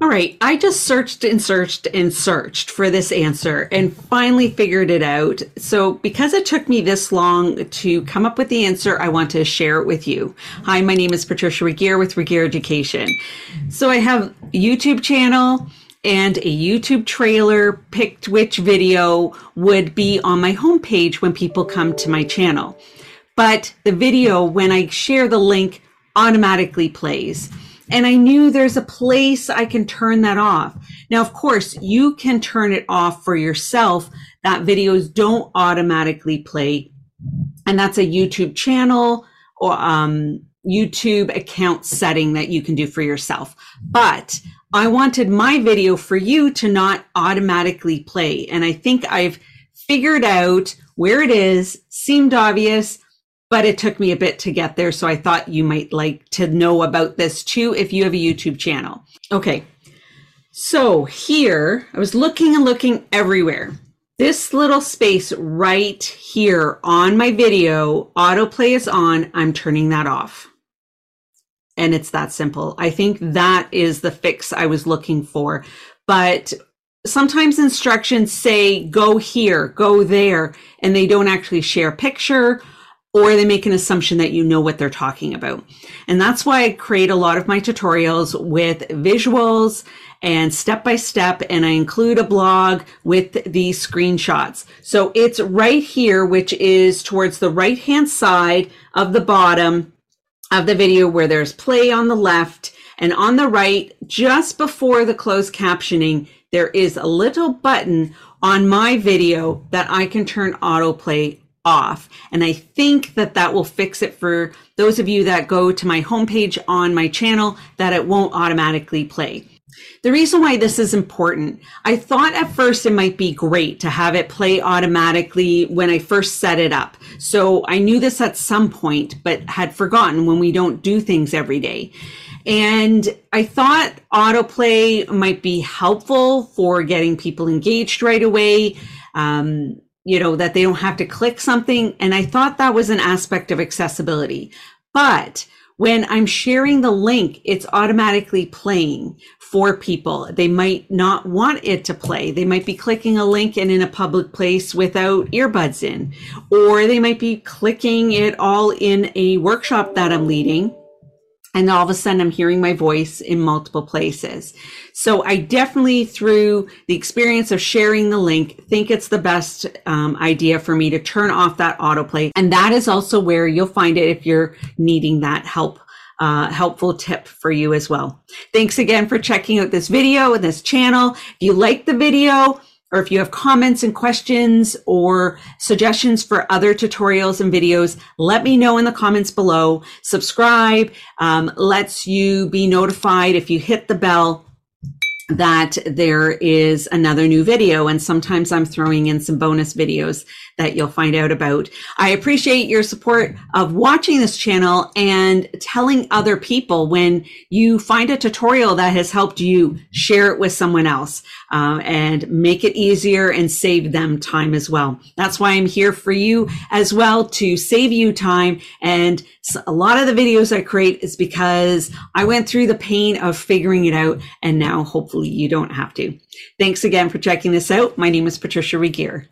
All right, I just searched and searched and searched for this answer and finally figured it out. So, because it took me this long to come up with the answer, I want to share it with you. Hi, my name is Patricia Regier with Regier Education. So, I have a YouTube channel and a YouTube trailer picked which video would be on my homepage when people come to my channel. But the video, when I share the link, automatically plays. And I knew there's a place I can turn that off. Now, of course, you can turn it off for yourself that videos don't automatically play. And that's a YouTube channel or um, YouTube account setting that you can do for yourself. But I wanted my video for you to not automatically play. And I think I've figured out where it is, seemed obvious but it took me a bit to get there. So I thought you might like to know about this too if you have a YouTube channel. Okay. So here, I was looking and looking everywhere. This little space right here on my video, autoplay is on. I'm turning that off. And it's that simple. I think that is the fix I was looking for. But sometimes instructions say go here, go there, and they don't actually share picture or they make an assumption that you know what they're talking about. And that's why I create a lot of my tutorials with visuals and step by step, and I include a blog with these screenshots. So it's right here, which is towards the right hand side of the bottom of the video where there's play on the left and on the right, just before the closed captioning, there is a little button on my video that I can turn autoplay off. And I think that that will fix it for those of you that go to my homepage on my channel that it won't automatically play. The reason why this is important, I thought at first it might be great to have it play automatically when I first set it up. So I knew this at some point, but had forgotten when we don't do things every day. And I thought autoplay might be helpful for getting people engaged right away. Um, you know, that they don't have to click something. And I thought that was an aspect of accessibility. But when I'm sharing the link, it's automatically playing for people. They might not want it to play. They might be clicking a link and in a public place without earbuds in, or they might be clicking it all in a workshop that I'm leading and all of a sudden I'm hearing my voice in multiple places. So I definitely, through the experience of sharing the link, think it's the best um, idea for me to turn off that autoplay. And that is also where you'll find it if you're needing that help. Uh, helpful tip for you as well. Thanks again for checking out this video and this channel. If you like the video, or if you have comments and questions or suggestions for other tutorials and videos, let me know in the comments below. Subscribe um, lets you be notified if you hit the bell that there is another new video. And sometimes I'm throwing in some bonus videos that you'll find out about. I appreciate your support of watching this channel and telling other people when you find a tutorial that has helped you share it with someone else um, and make it easier and save them time as well. That's why I'm here for you as well to save you time. And a lot of the videos I create is because I went through the pain of figuring it out and now hopefully you don't have to. Thanks again for checking this out. My name is Patricia Regier.